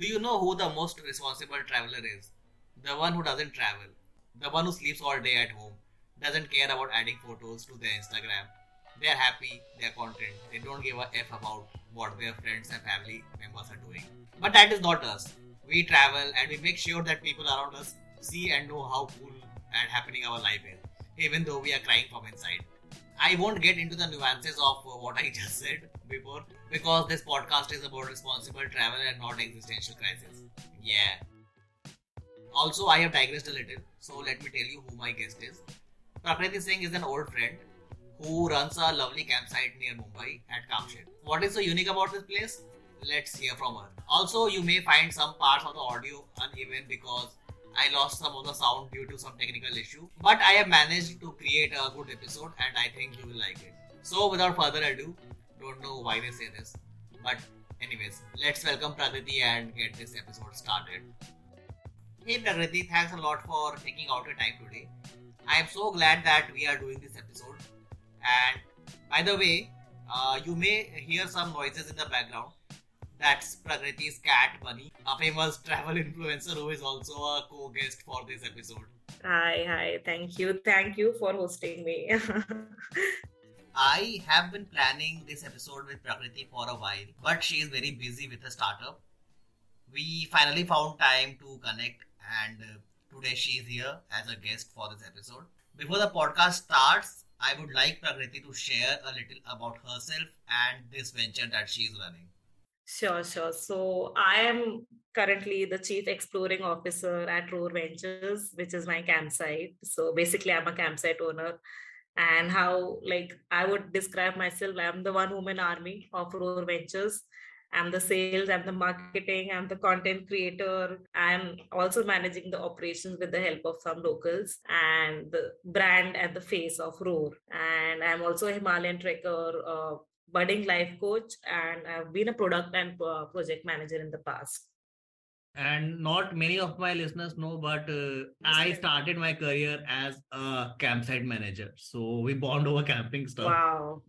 Do you know who the most responsible traveler is? The one who doesn't travel. The one who sleeps all day at home. Doesn't care about adding photos to their Instagram. They're happy, they're content. They don't give a F about what their friends and family members are doing. But that is not us. We travel and we make sure that people around us see and know how cool and happening our life is, even though we are crying from inside. I won't get into the nuances of uh, what I just said before because this podcast is about responsible travel and not existential crisis. Yeah. Also, I have digressed a little, so let me tell you who my guest is. Prakriti Singh is an old friend who runs a lovely campsite near Mumbai at Kamshet. What is so unique about this place? Let's hear from her. Also, you may find some parts of the audio uneven because I lost some of the sound due to some technical issue, but I have managed to create a good episode and I think you will like it. So, without further ado, don't know why they say this, but anyways, let's welcome Prakriti and get this episode started. Hey Prakriti, thanks a lot for taking out your time today. I am so glad that we are doing this episode. And by the way, uh, you may hear some noises in the background that's Prakriti's cat Bunny, a famous travel influencer who is also a co-guest for this episode. Hi, hi. Thank you. Thank you for hosting me. I have been planning this episode with Prakriti for a while, but she is very busy with a startup. We finally found time to connect, and uh, today she is here as a guest for this episode. Before the podcast starts, I would like Prakriti to share a little about herself and this venture that she is running. Sure, sure. So I am currently the chief exploring officer at Roar Ventures, which is my campsite. So basically, I'm a campsite owner. And how, like, I would describe myself, I'm the one woman army of Roar Ventures. I'm the sales, I'm the marketing, I'm the content creator. I'm also managing the operations with the help of some locals and the brand and the face of Roar. And I'm also a Himalayan trekker, uh, budding life coach and I've been a product and uh, project manager in the past. And not many of my listeners know, but uh, I started my career as a campsite manager. So we bond over camping stuff. Wow.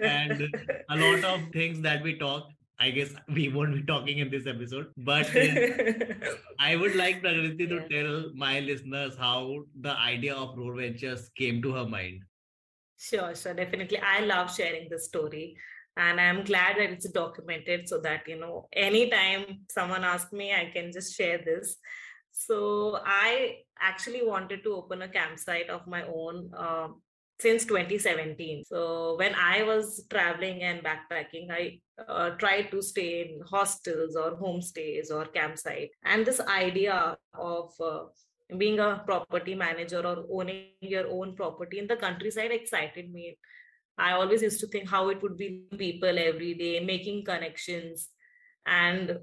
and a lot of things that we talk, I guess we won't be talking in this episode. But I would like Prakriti yeah. to tell my listeners how the idea of Roar Ventures came to her mind. Sure, sure, definitely. I love sharing this story. And I'm glad that it's documented so that, you know, anytime someone asks me, I can just share this. So I actually wanted to open a campsite of my own uh, since 2017. So when I was traveling and backpacking, I uh, tried to stay in hostels or homestays or campsite. And this idea of uh, being a property manager or owning your own property in the countryside excited me. I always used to think how it would be people every day making connections and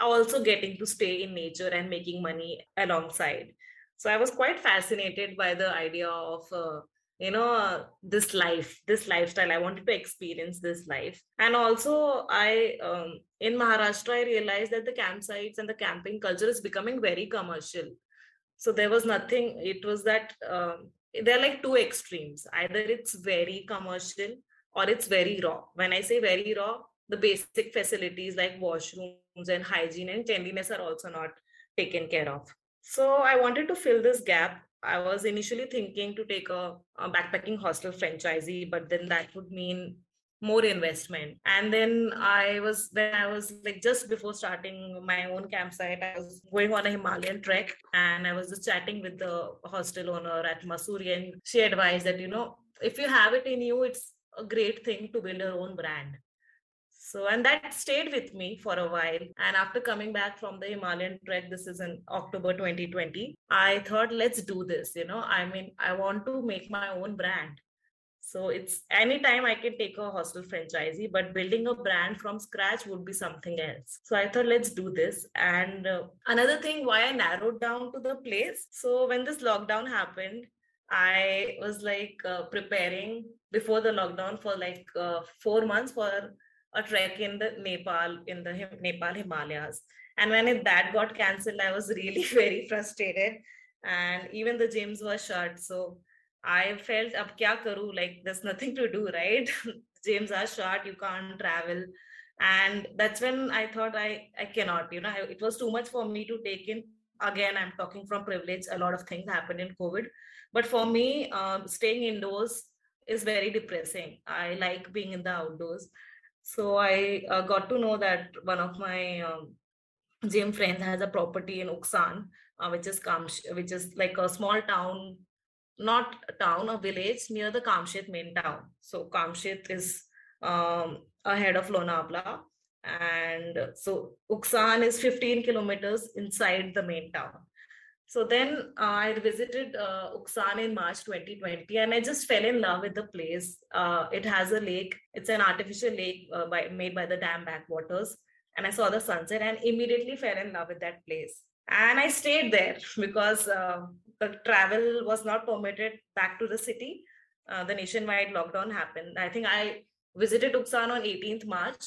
also getting to stay in nature and making money alongside. So i was quite fascinated by the idea of uh, you know uh, this life this lifestyle. I wanted to experience this life. And also i um, in maharashtra i realized that the campsites and the camping culture is becoming very commercial so there was nothing it was that um, they're like two extremes. Either it's very commercial or it's very raw. When i say very raw the basic facilities like washrooms and hygiene and cleanliness are also not taken care of. So i wanted to fill this gap. I was initially thinking to take a, a backpacking hostel franchisee but then that would mean more investment. And then i was when i was like just before starting my own campsite i was going on a himalayan trek and i was just chatting with the hostel owner at Mussoorie and she advised that you know if you have it in you it's a great thing to build your own brand. So and that stayed with me for a while. And after coming back from the himalayan trek this is in october 2020 i thought let's do this you know? I mean i want to make my own brand so it's anytime I can take a hostel franchisee, but building a brand from scratch would be something else. So I thought, let's do this. And uh, another thing, why I narrowed down to the place. So when this lockdown happened, I was like uh, preparing before the lockdown for like uh, four months for a trek in the Nepal, in the Nepal Himalayas. And when it, that got cancelled, I was really very frustrated. And even the gyms were shut. So I felt ab kya karu like there's nothing to do right? James are short you can't travel. And that's when i thought i i cannot you know it was too much for me to take in. Again i'm talking from privilege a lot of things happened in covid. But for me um, staying indoors is very depressing. I like being in the outdoors. So i uh, got to know that one of my um, gym friends has a property in uksan uh, which is Kamsh, which is like a small town not a town a village near the kamshet main town so kamshet is um, ahead of Lonavala. And so Uksan is 15 kilometers inside the main town. So then I visited uh, Uksan in March 2020 and I just fell in love with the place. Uh, it has a lake, it's an artificial lake uh, by, made by the dam backwaters. And I saw the sunset and immediately fell in love with that place. And I stayed there because uh, travel was not permitted back to the city. Uh, the nationwide lockdown happened. I think I visited Uksan on 18th March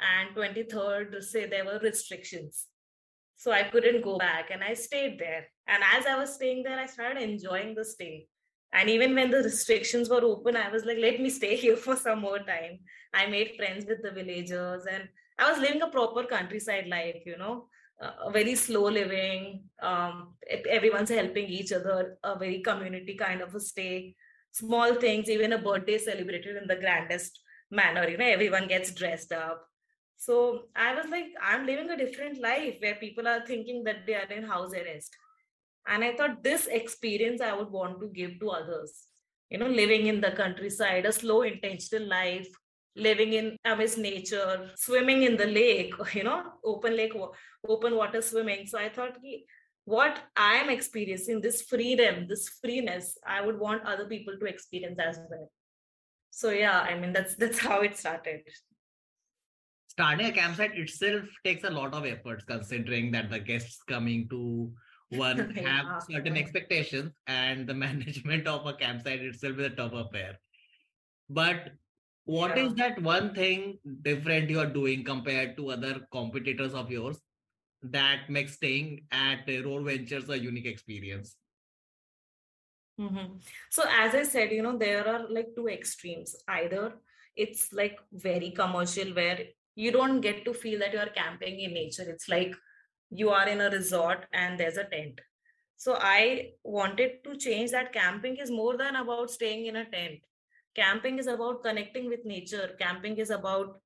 and 23rd, say there were restrictions. So I couldn't go back and I stayed there. And as I was staying there, I started enjoying the stay. And even when the restrictions were open, I was like, let me stay here for some more time. I made friends with the villagers and I was living a proper countryside life, you know, a very slow living. Um, everyone's helping each other, a very community kind of a stay. Small things, even a birthday celebrated in the grandest manner you know everyone gets dressed up so i was like i'm living a different life where people are thinking that they are in house arrest and i thought this experience i would want to give to others you know living in the countryside a slow intentional life living in amidst nature swimming in the lake you know open lake open water swimming. So i thought what i am experiencing this freedom this freeness i would want other people to experience as well. So yeah i mean that's that's how it started. Starting a campsite itself takes a lot of efforts considering that the guests coming to one yeah. have certain expectations and the management of a campsite itself is a tough affair. But what yeah. is that one thing different you are doing compared to other competitors of yours that makes staying at Roar Ventures a unique experience Mm-hmm. So, as I said, you know, there are like two extremes. Either it's like very commercial where you don't get to feel that you are camping in nature. It's like you are in a resort and there's a tent. So, I wanted to change that camping is more than about staying in a tent. Camping is about connecting with nature. Camping is about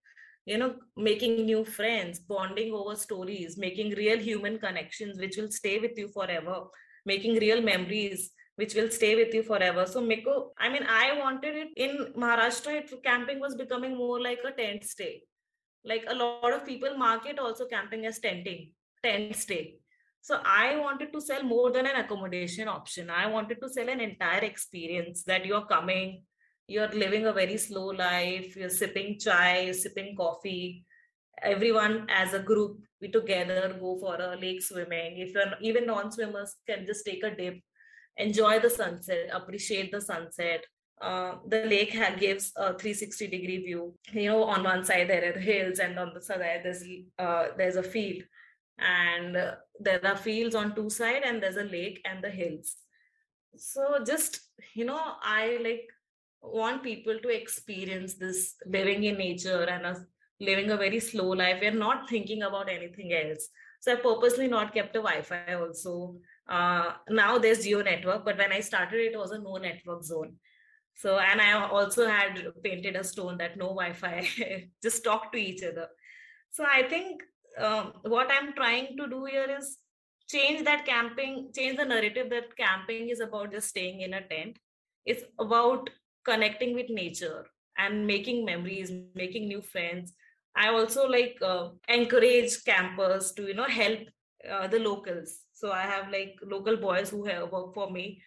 you know making new friends bonding over stories making real human connections which will stay with you forever making real memories which will stay with you forever. So Miko, I mean, I wanted it in Maharashtra. It, camping was becoming more like a tent stay. Like a lot of people market also camping as tenting, tent stay. So I wanted to sell more than an accommodation option. I wanted to sell an entire experience that you're coming, you're living a very slow life, you're sipping chai, sipping coffee. Everyone as a group, we together go for a lake swimming. If you're even non-swimmers can just take a dip enjoy the sunset, appreciate the sunset. Uh, the lake gives a 360 degree view. You know, on one side there are the hills, and on the side there's uh, there's a field, and uh, there are fields on two side, and there's a lake and the hills. So just you know, I like want people to experience this living in nature and a, living a very slow life. We're not thinking about anything else. So I purposely not kept a Wi-Fi also uh, now there's Jio network, but when I started, it was a no network zone. So, and I also had painted a stone that no Wi-Fi, just talk to each other. So I think um, what I'm trying to do here is change that camping, change the narrative that camping is about just staying in a tent. It's about connecting with nature and making memories, making new friends. I also like uh, encourage campers to you know help uh, the locals. So i have like local boys who have work for me.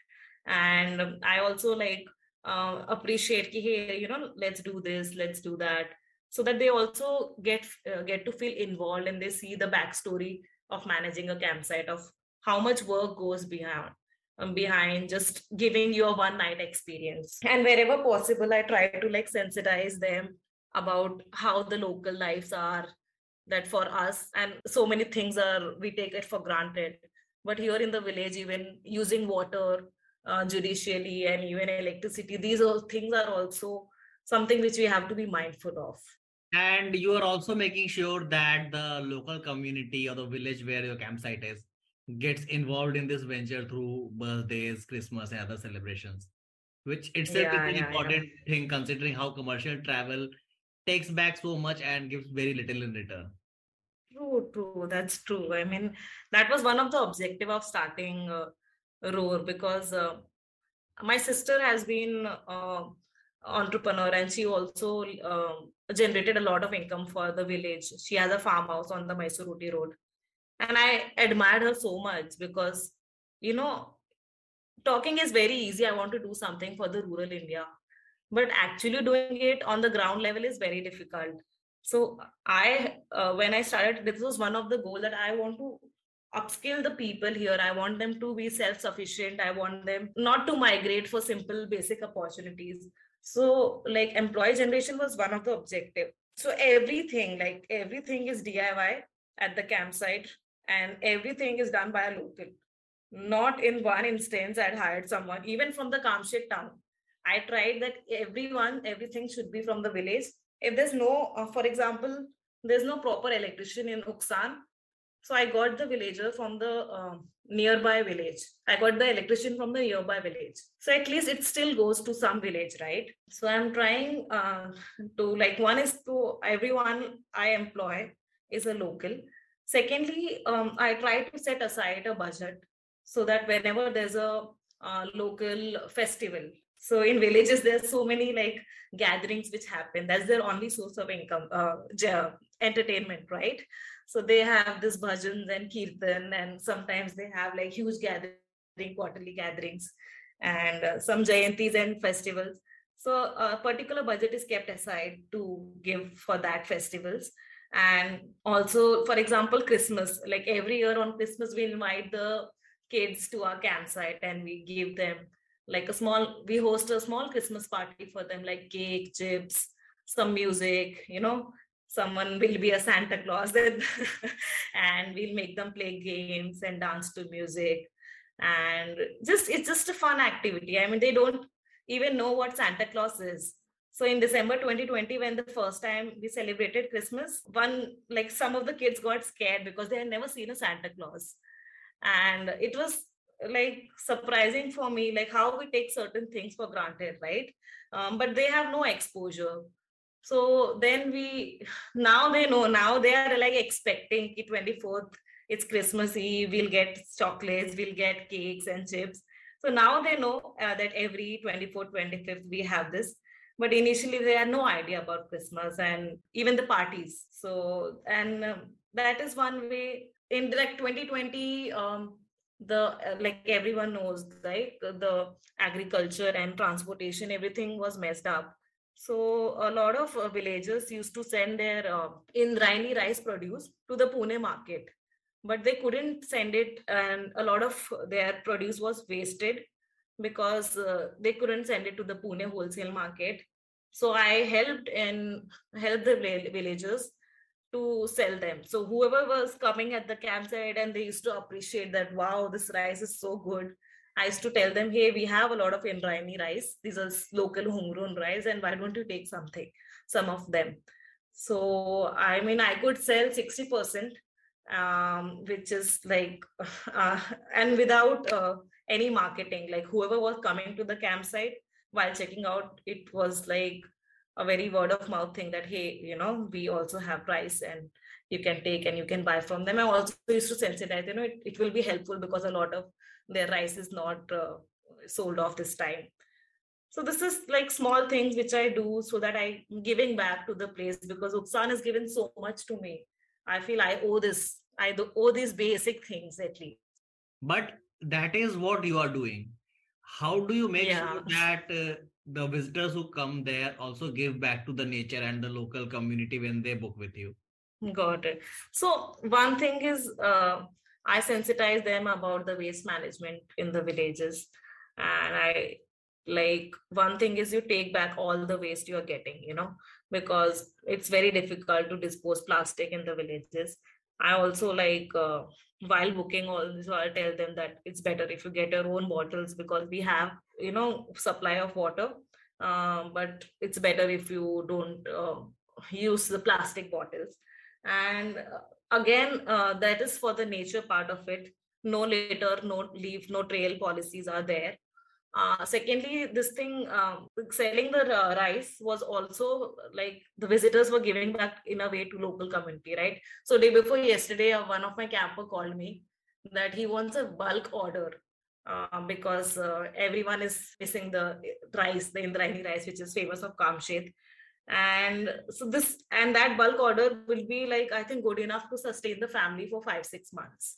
And i also like uh, appreciate ki, hey you know let's do this let's do that. So that they also get uh, get to feel involved and they see the backstory of managing a campsite of how much work goes behind um, behind just giving you a one night experience. And wherever possible i try to like sensitize them about how the local lives are that for us and so many things are we take it for granted. But here in the village even using water uh, judicially and even electricity these all things are also something which we have to be mindful of. And you are also making sure that the local community or the village where your campsite is gets involved in this venture through birthdays christmas and other celebrations which itself yeah, is an yeah, important yeah. thing considering how commercial travel takes back so much and gives very little in return. True true. That's true. I mean that was one of the objective of starting uh, roar because uh, my sister has been uh, entrepreneur and she also uh, generated a lot of income for the village. She has a farmhouse on the Mysore road and i admired her so much because you know talking is very easy. I want to do something for the rural india. But actually doing it on the ground level is very difficult. So i uh, when i started this was one of the goal that i want to upskill the people here. I want them to be self sufficient i want them not to migrate for simple basic opportunities. So like employee generation was one of the objective. So everything like everything is diy at the campsite and everything is done by a local not in one instance i'd hired someone even from the kamshet town i tried that everyone everything should be from the village if there's no uh, for example there's no proper electrician in uksan so I got the villager from the uh, nearby village. I got the electrician from the nearby village. So at least it still goes to some village, right? So I'm trying uh, to like one is to everyone I employ is a local. Secondly, um, I try to set aside a budget so that whenever there's a uh, local festival, so in villages there's so many like gatherings which happen. That's their only source of income, uh, entertainment, right? So they have this bhajans and kirtan, and sometimes they have like huge gathering, quarterly gatherings, and uh, some jayantis and festivals. So a particular budget is kept aside to give for that festivals. And also, for example, Christmas, like every year on Christmas, we invite the kids to our campsite and we give them like a small, we host a small Christmas party for them, like cake, chips, some music, you know, someone will be a santa claus and, we'll make them play games and dance to music. And just it's just a fun activity. I mean they don't even know what santa claus is so in december 2020 when the first time we celebrated christmas one like some of the kids got scared because they had never seen a santa claus. And it was like surprising for me like how we take certain things for granted right? Um, but they have no exposure. So then we now they know now they are like expecting the 24th it's christmas eve we'll get chocolates we'll get cakes and chips. So now they know uh, that every 24th 25th we have this but initially they had no idea about christmas and even the parties. So and um, that is one way in like 2020 um, the uh, like everyone knows right the agriculture and transportation everything was messed up. So a lot of uh, villagers used to send their uh, Indrayani rice produce to the Pune market, but they couldn't send it, and a lot of their produce was wasted because uh, they couldn't send it to the Pune wholesale market. So I helped and helped the villagers to sell them. So whoever was coming at the campsite and they used to appreciate that, wow, this rice is so good I used to tell them, hey, we have a lot of Indrayani rice. These are local homegrown rice, and why don't you take something, some of them? So, I mean, I could sell 60%, um, which is like, uh, and without uh, any marketing, like whoever was coming to the campsite while checking out, it was like a very word of mouth thing that, hey, you know, we also have rice and you can take and you can buy from them. I also used to sensitize, you know, it, it will be helpful because a lot of their rice is not uh, sold off this time. So this is like small things which i do so that i'm giving back to the place because uksan has given so much to me. I feel i owe this i owe these basic things at least. But that is what you are doing how do you make yeah. sure that uh, the visitors who come there also give back to the nature and the local community when they book with you got it so one thing is uh, I sensitize them about the waste management in the villages. And I like one thing is you take back all the waste you're getting, you know, because it's very difficult to dispose plastic in the villages. I also like uh, while booking all this, I'll tell them that it's better if you get your own bottles because we have you know supply of water, uh, but it's better if you don't uh, use the plastic bottles. And uh, again uh, that is for the nature part of it. No litter no leave no trail policies are there uh, secondly this thing um, selling the rice was also like the visitors were giving back in a way to local community right? So day before yesterday uh, one of my camper called me that he wants a bulk order uh, because uh, everyone is missing the rice the indrayani rice which is famous of kamshet and so this and that bulk order will be like i think good enough to sustain the family for five six months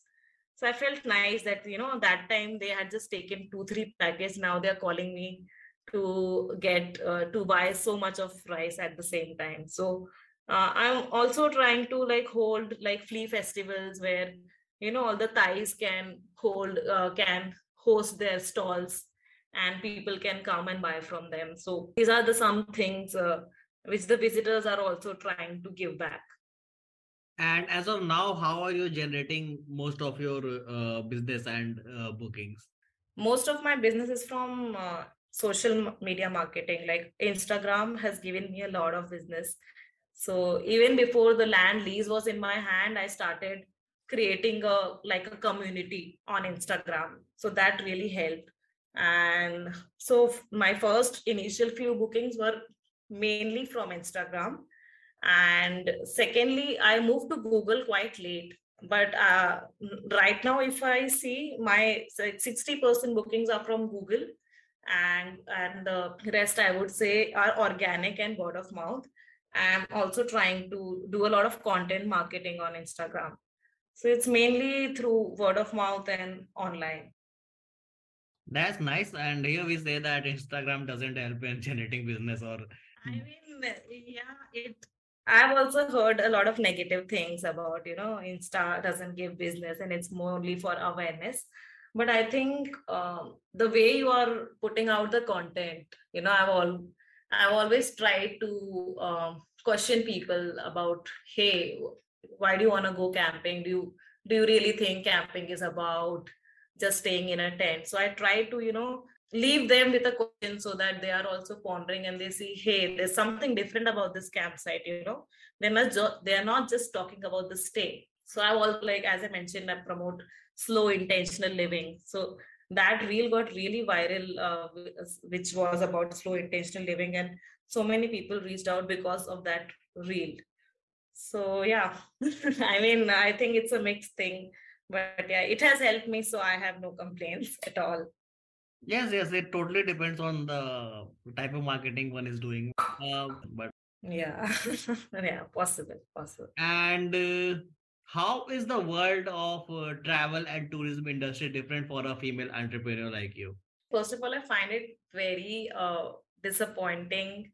so i felt nice that you know that time they had just taken two three packets. Now they're calling me to get uh, to buy so much of rice at the same time. So uh, i'm also trying to like hold like flea festivals where you know all the thais can hold uh, can host their stalls and people can come and buy from them. So these are the some things uh, which the visitors are also trying to give back. And as of now, how are you generating most of your uh, business and uh, bookings? Most of my business is from uh, social media marketing. Like Instagram has given me a lot of business. So even before the land lease was in my hand, I started creating a like a community on Instagram. So that really helped. And so my first initial few bookings were mainly from Instagram. And secondly, I moved to Google quite late. But uh, right now, if I see my 60% bookings are from Google, and and the rest I would say are organic and word of mouth. I'm also trying to do a lot of content marketing on Instagram. So it's mainly through word of mouth and online. That's nice. And here we say that Instagram doesn't help in generating business or I mean, yeah, it. I've also heard a lot of negative things about, you know, Insta doesn't give business and it's more only for awareness. But I think um, the way you are putting out the content, you know, I've all, I've always tried to um, question people about, hey, why do you want to go camping? Do you do you really think camping is about just staying in a tent? So I try to, you know, leave them with a question so that they are also pondering and they see hey there's something different about this campsite you know? They're not jo- they're not just talking about the stay. So i was like as i mentioned i promote slow intentional living. So that reel got really viral uh, which was about slow intentional living and so many people reached out because of that reel. So yeah i mean i think it's a mixed thing but yeah it has helped me so i have no complaints at all Yes, yes, it totally depends on the type of marketing one is doing. Uh, but yeah, yeah, possible, possible. And uh, how is the world of uh, travel and tourism industry different for a female entrepreneur like you? First of all, I find it very uh, disappointing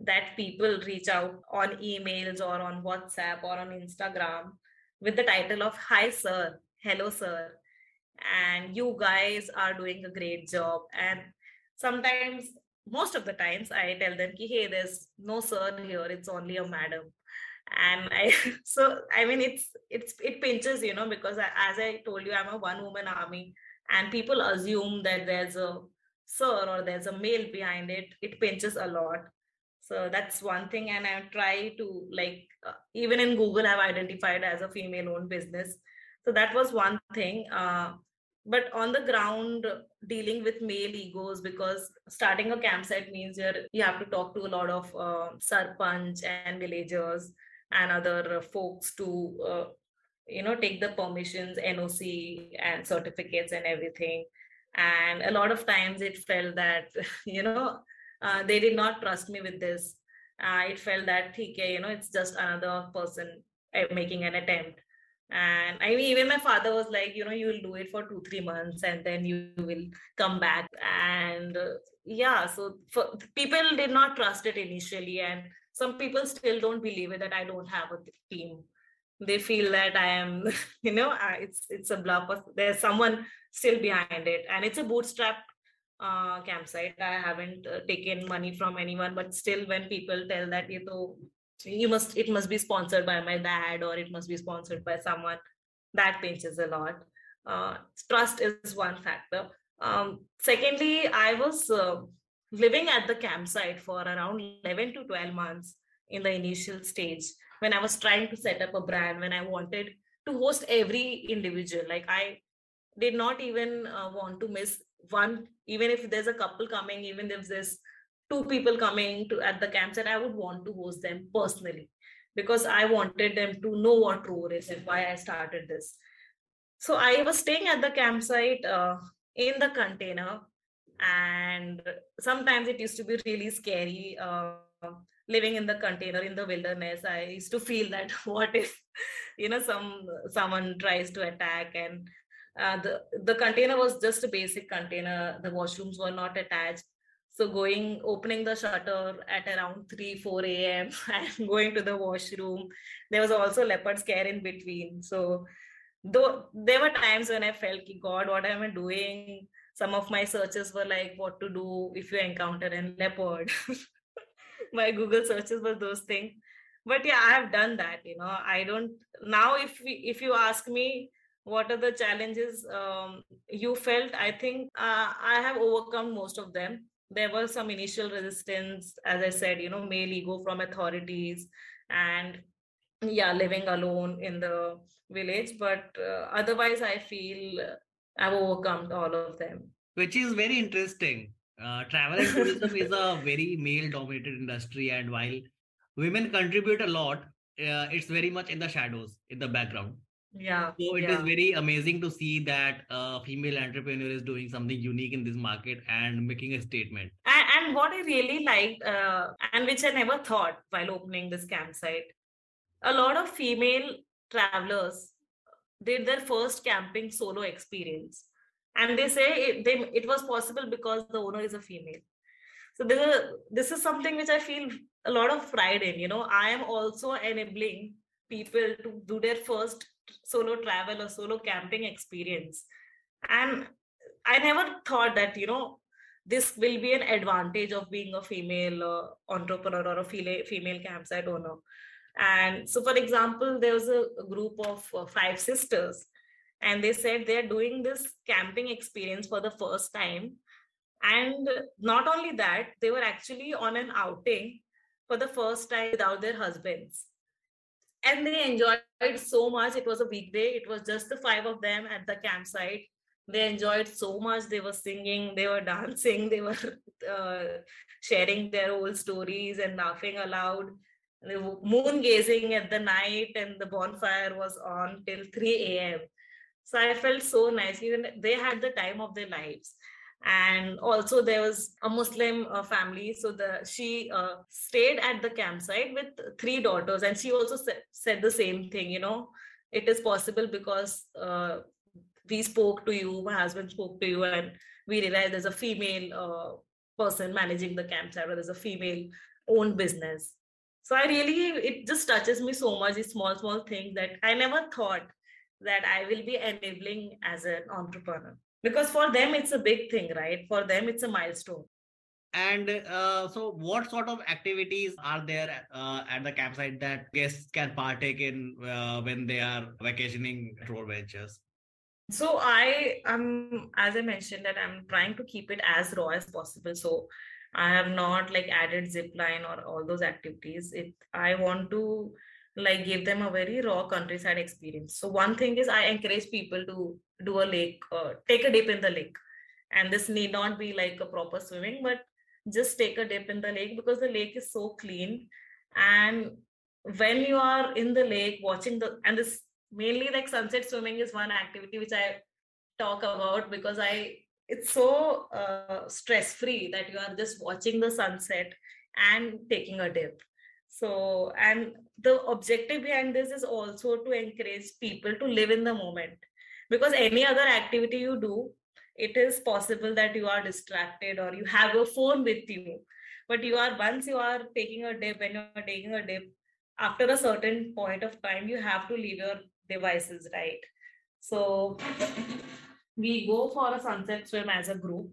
that people reach out on emails or on WhatsApp or on Instagram with the title of "Hi, sir," "Hello, sir," and you guys are doing a great job. And sometimes most of the times i tell them Ki, hey there's no sir here it's only a madam. And i so i mean it's it's it pinches you know because I, as i told you i'm a one woman army and people assume that there's a sir or there's a male behind it it pinches a lot. So that's one thing and i try to like uh, even in google i've identified as a female owned business so that was one thing uh, but on the ground dealing with male egos because starting a campsite means you're you have to talk to a lot of uh, sarpanch and villagers and other folks to uh, you know take the permissions noc and certificates and everything. And a lot of times it felt that you know uh, they did not trust me with this. Uh, it felt that okay you know it's just another person uh, making an attempt and i mean even my father was like you know you will do it for two three months and then you will come back. And uh, yeah so for, people did not trust it initially. And some people still don't believe it that i don't have a team. They feel that i am you know it's it's a bluff there's someone still behind it. And it's a bootstrap uh, campsite. I haven't uh, taken money from anyone. But still when people tell that you know you must it must be sponsored by my dad or it must be sponsored by someone. That pinches a lot. Uh, trust is one factor. Um, secondly i was uh, living at the campsite for around 11 to 12 months in the initial stage when I was trying to set up a brand, when I wanted to host every individual. Like I did not even uh, want to miss one, even if there's a couple coming, even if there's two people coming to at the campsite, I would want to host them personally because I wanted them to know what Roar is and why I started this. So I was staying at the campsite uh, in the container, and sometimes it used to be really scary. Uh, living in the container in the wilderness i used to feel that what if you know some someone tries to attack and uh, the the container was just a basic container the washrooms were not attached so going opening the shutter at around 3 4 a.m and going to the washroom. There was also leopard scare in between. So though there were times when i felt god what am i doing? Some of my searches were like what to do if you encounter a leopard? My google searches were those things. But yeah i have done that you know. I don't now if we, if you ask me what are the challenges um, you felt i think uh, i have overcome most of them there was some initial resistance as i said you know male ego from authorities and yeah living alone in the village. But uh, otherwise i feel i've overcome all of them. Which is very interesting. Uh, travel and tourism is a very male dominated industry and while women contribute a lot uh, it's very much in the shadows in the background yeah so it yeah. is very amazing to see that a female entrepreneur is doing something unique in this market and making a statement. And, and what i really liked uh, and which i never thought while opening this campsite a lot of female travelers did their first camping solo experience. And they say it, they, it was possible because the owner is a female. So this is, this is something which i feel a lot of pride in you know. I am also enabling people to do their first solo travel or solo camping experience. And i never thought that you know this will be an advantage of being a female uh, entrepreneur or a female, female campsite owner and so for example there was a, a group of uh, five sisters and they said they're doing this camping experience for the first time. And not only that they were actually on an outing for the first time without their husbands and they enjoyed so much. It was a weekday. It was just the five of them at the campsite. They enjoyed so much. They were singing they were dancing they were uh, sharing their old stories and laughing aloud. They were moon gazing at the night and the bonfire was on till 3 a.m so i felt so nice. Even they had the time of their lives and also there was a muslim uh, family. So the she uh, stayed at the campsite with three daughters. And she also sa- said the same thing you know it is possible because uh, we spoke to you my husband spoke to you and we realized there's a female uh, person managing the campsite or there's a female owned business. So i really it just touches me so much these small small things that i never thought that i will be enabling as an entrepreneur because for them it's a big thing right? For them it's a milestone. And uh, so what sort of activities are there uh, at the campsite that guests can partake in uh, when they are vacationing at Roar Ventures? So i am as i mentioned that i'm trying to keep it as raw as possible. So i have not like added zip line or all those activities. It i want to like give them a very raw countryside experience. So one thing is i encourage people to do a lake uh, take a dip in the lake. And this need not be like a proper swimming but just take a dip in the lake because the lake is so clean. And when you are in the lake watching the and this mainly like sunset swimming is one activity which i talk about because i it's so uh, stress free that you are just watching the sunset and taking a dip so and the objective behind this is also to encourage people to live in the moment. Because any other activity you do it is possible that you are distracted or you have a phone with you. But you are once you are taking a dip when you are taking a dip after a certain point of time you have to leave your devices right? So we go for a sunset swim as a group.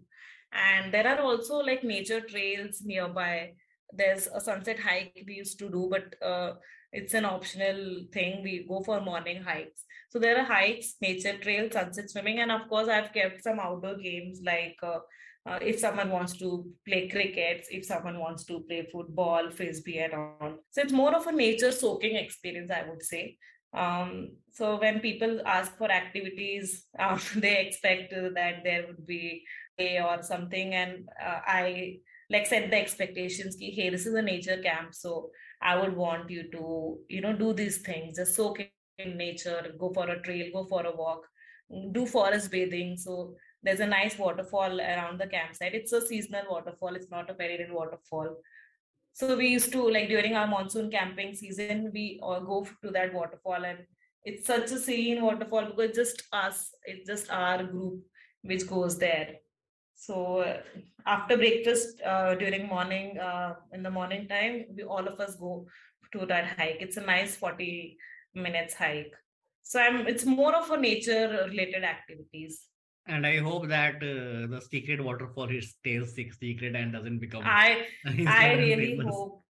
And there are also like nature trails nearby there's a sunset hike we used to do but uh, it's an optional thing we go for morning hikes so there are hikes nature trail sunset swimming and of course i've kept some outdoor games like uh, uh, if someone wants to play cricket, if someone wants to play football, frisbee, and all. So it's more of a nature soaking experience, I would say. Um, so when people ask for activities, uh, they expect that there would be a or something, and uh, I like set the expectations. Ki, hey, this is a nature camp, so I would want you to, you know, do these things, just soak in nature, go for a trail, go for a walk, do forest bathing. So there's a nice waterfall around the campsite. It's a seasonal waterfall. It's not a perennial waterfall. So we used to like during our monsoon camping season, we all go to that waterfall, and it's such a serene waterfall because just us, it's just our group which goes there. So after breakfast uh, during morning uh, in the morning time, we all of us go to that hike. It's a nice forty minutes hike. So I'm. It's more of a nature related activities and I hope that uh, the secret waterfall stays secret and doesn't become. I I really famous. hope.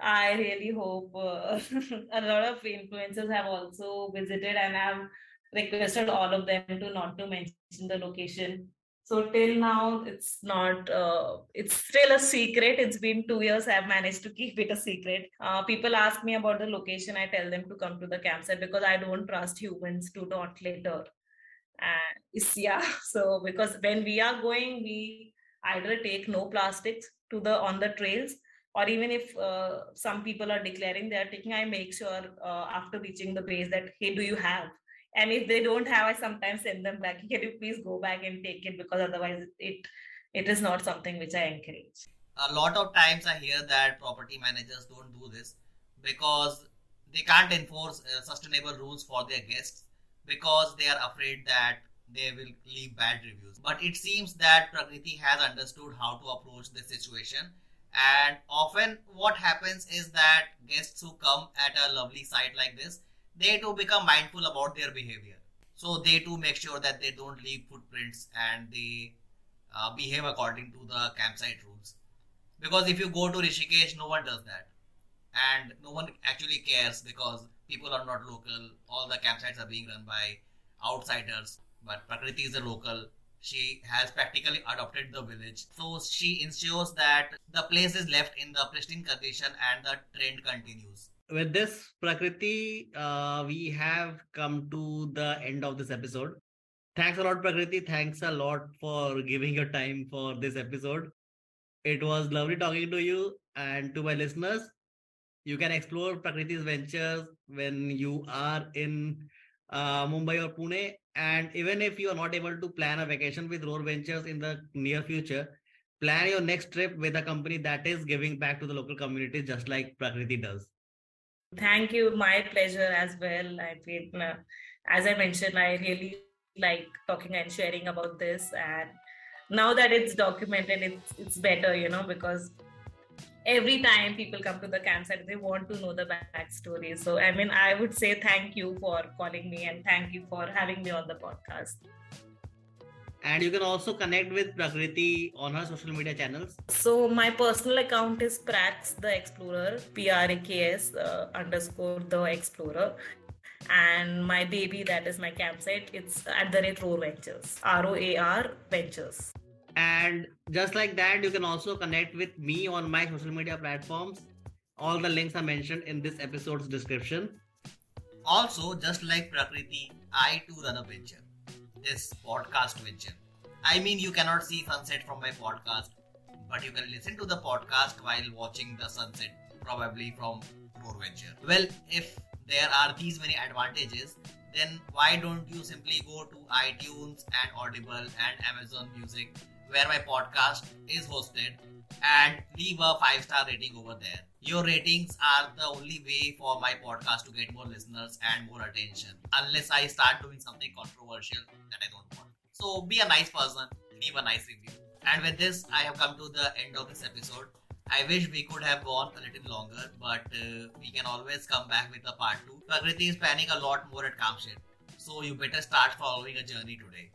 I really hope uh, a lot of influencers have also visited and I've requested all of them to not to mention the location. So till now, it's not. Uh, it's still a secret. It's been two years. I've managed to keep it a secret. Uh, people ask me about the location. I tell them to come to the campsite because I don't trust humans to not later and is yeah so because when we are going we either take no plastics to the on the trails or even if uh, some people are declaring they are taking i make sure uh, after reaching the base that hey do you have and if they don't have i sometimes send them back can you please go back and take it because otherwise it it is not something which i encourage a lot of times i hear that property managers don't do this because they can't enforce uh, sustainable rules for their guests because they are afraid that they will leave bad reviews. But it seems that Prakriti has understood how to approach this situation. And often, what happens is that guests who come at a lovely site like this, they too become mindful about their behavior. So they too make sure that they don't leave footprints and they uh, behave according to the campsite rules. Because if you go to Rishikesh, no one does that, and no one actually cares because people are not local. All the campsites are being run by outsiders. But Prakriti is a local. She has practically adopted the village. So she ensures that the place is left in the pristine condition and the trend continues. With this, Prakriti, uh, we have come to the end of this episode. Thanks a lot, Prakriti. Thanks a lot for giving your time for this episode. It was lovely talking to you and to my listeners you can explore Prakriti's ventures when you are in uh, Mumbai or Pune. And even if you are not able to plan a vacation with Roar Ventures in the near future, plan your next trip with a company that is giving back to the local community just like Prakriti does. Thank you. My pleasure as well. I feel, uh, as I mentioned, I really like talking and sharing about this. And now that it's documented, it's it's better, you know, because every time people come to the campsite, they want to know the backstory. So, I mean, I would say thank you for calling me and thank you for having me on the podcast. And you can also connect with Prakriti on her social media channels. So my personal account is Praks the Explorer, P R A K S uh, underscore the Explorer. And my baby, that is my campsite, it's at the rate Roar Ventures, R O A R Ventures. And just like that, you can also connect with me on my social media platforms. All the links are mentioned in this episode's description. Also, just like Prakriti, I too run a venture. This podcast venture. I mean, you cannot see sunset from my podcast, but you can listen to the podcast while watching the sunset, probably from Roar Venture. Well, if there are these many advantages, then why don't you simply go to iTunes and Audible and Amazon Music where my podcast is hosted and leave a five star rating over there. Your ratings are the only way for my podcast to get more listeners and more attention, unless I start doing something controversial that I don't want. So be a nice person, leave a nice review. And with this, I have come to the end of this episode. I wish we could have gone a little longer, but uh, we can always come back with a part 2. Prakriti is planning a lot more at Kamshet, so you better start following a journey today.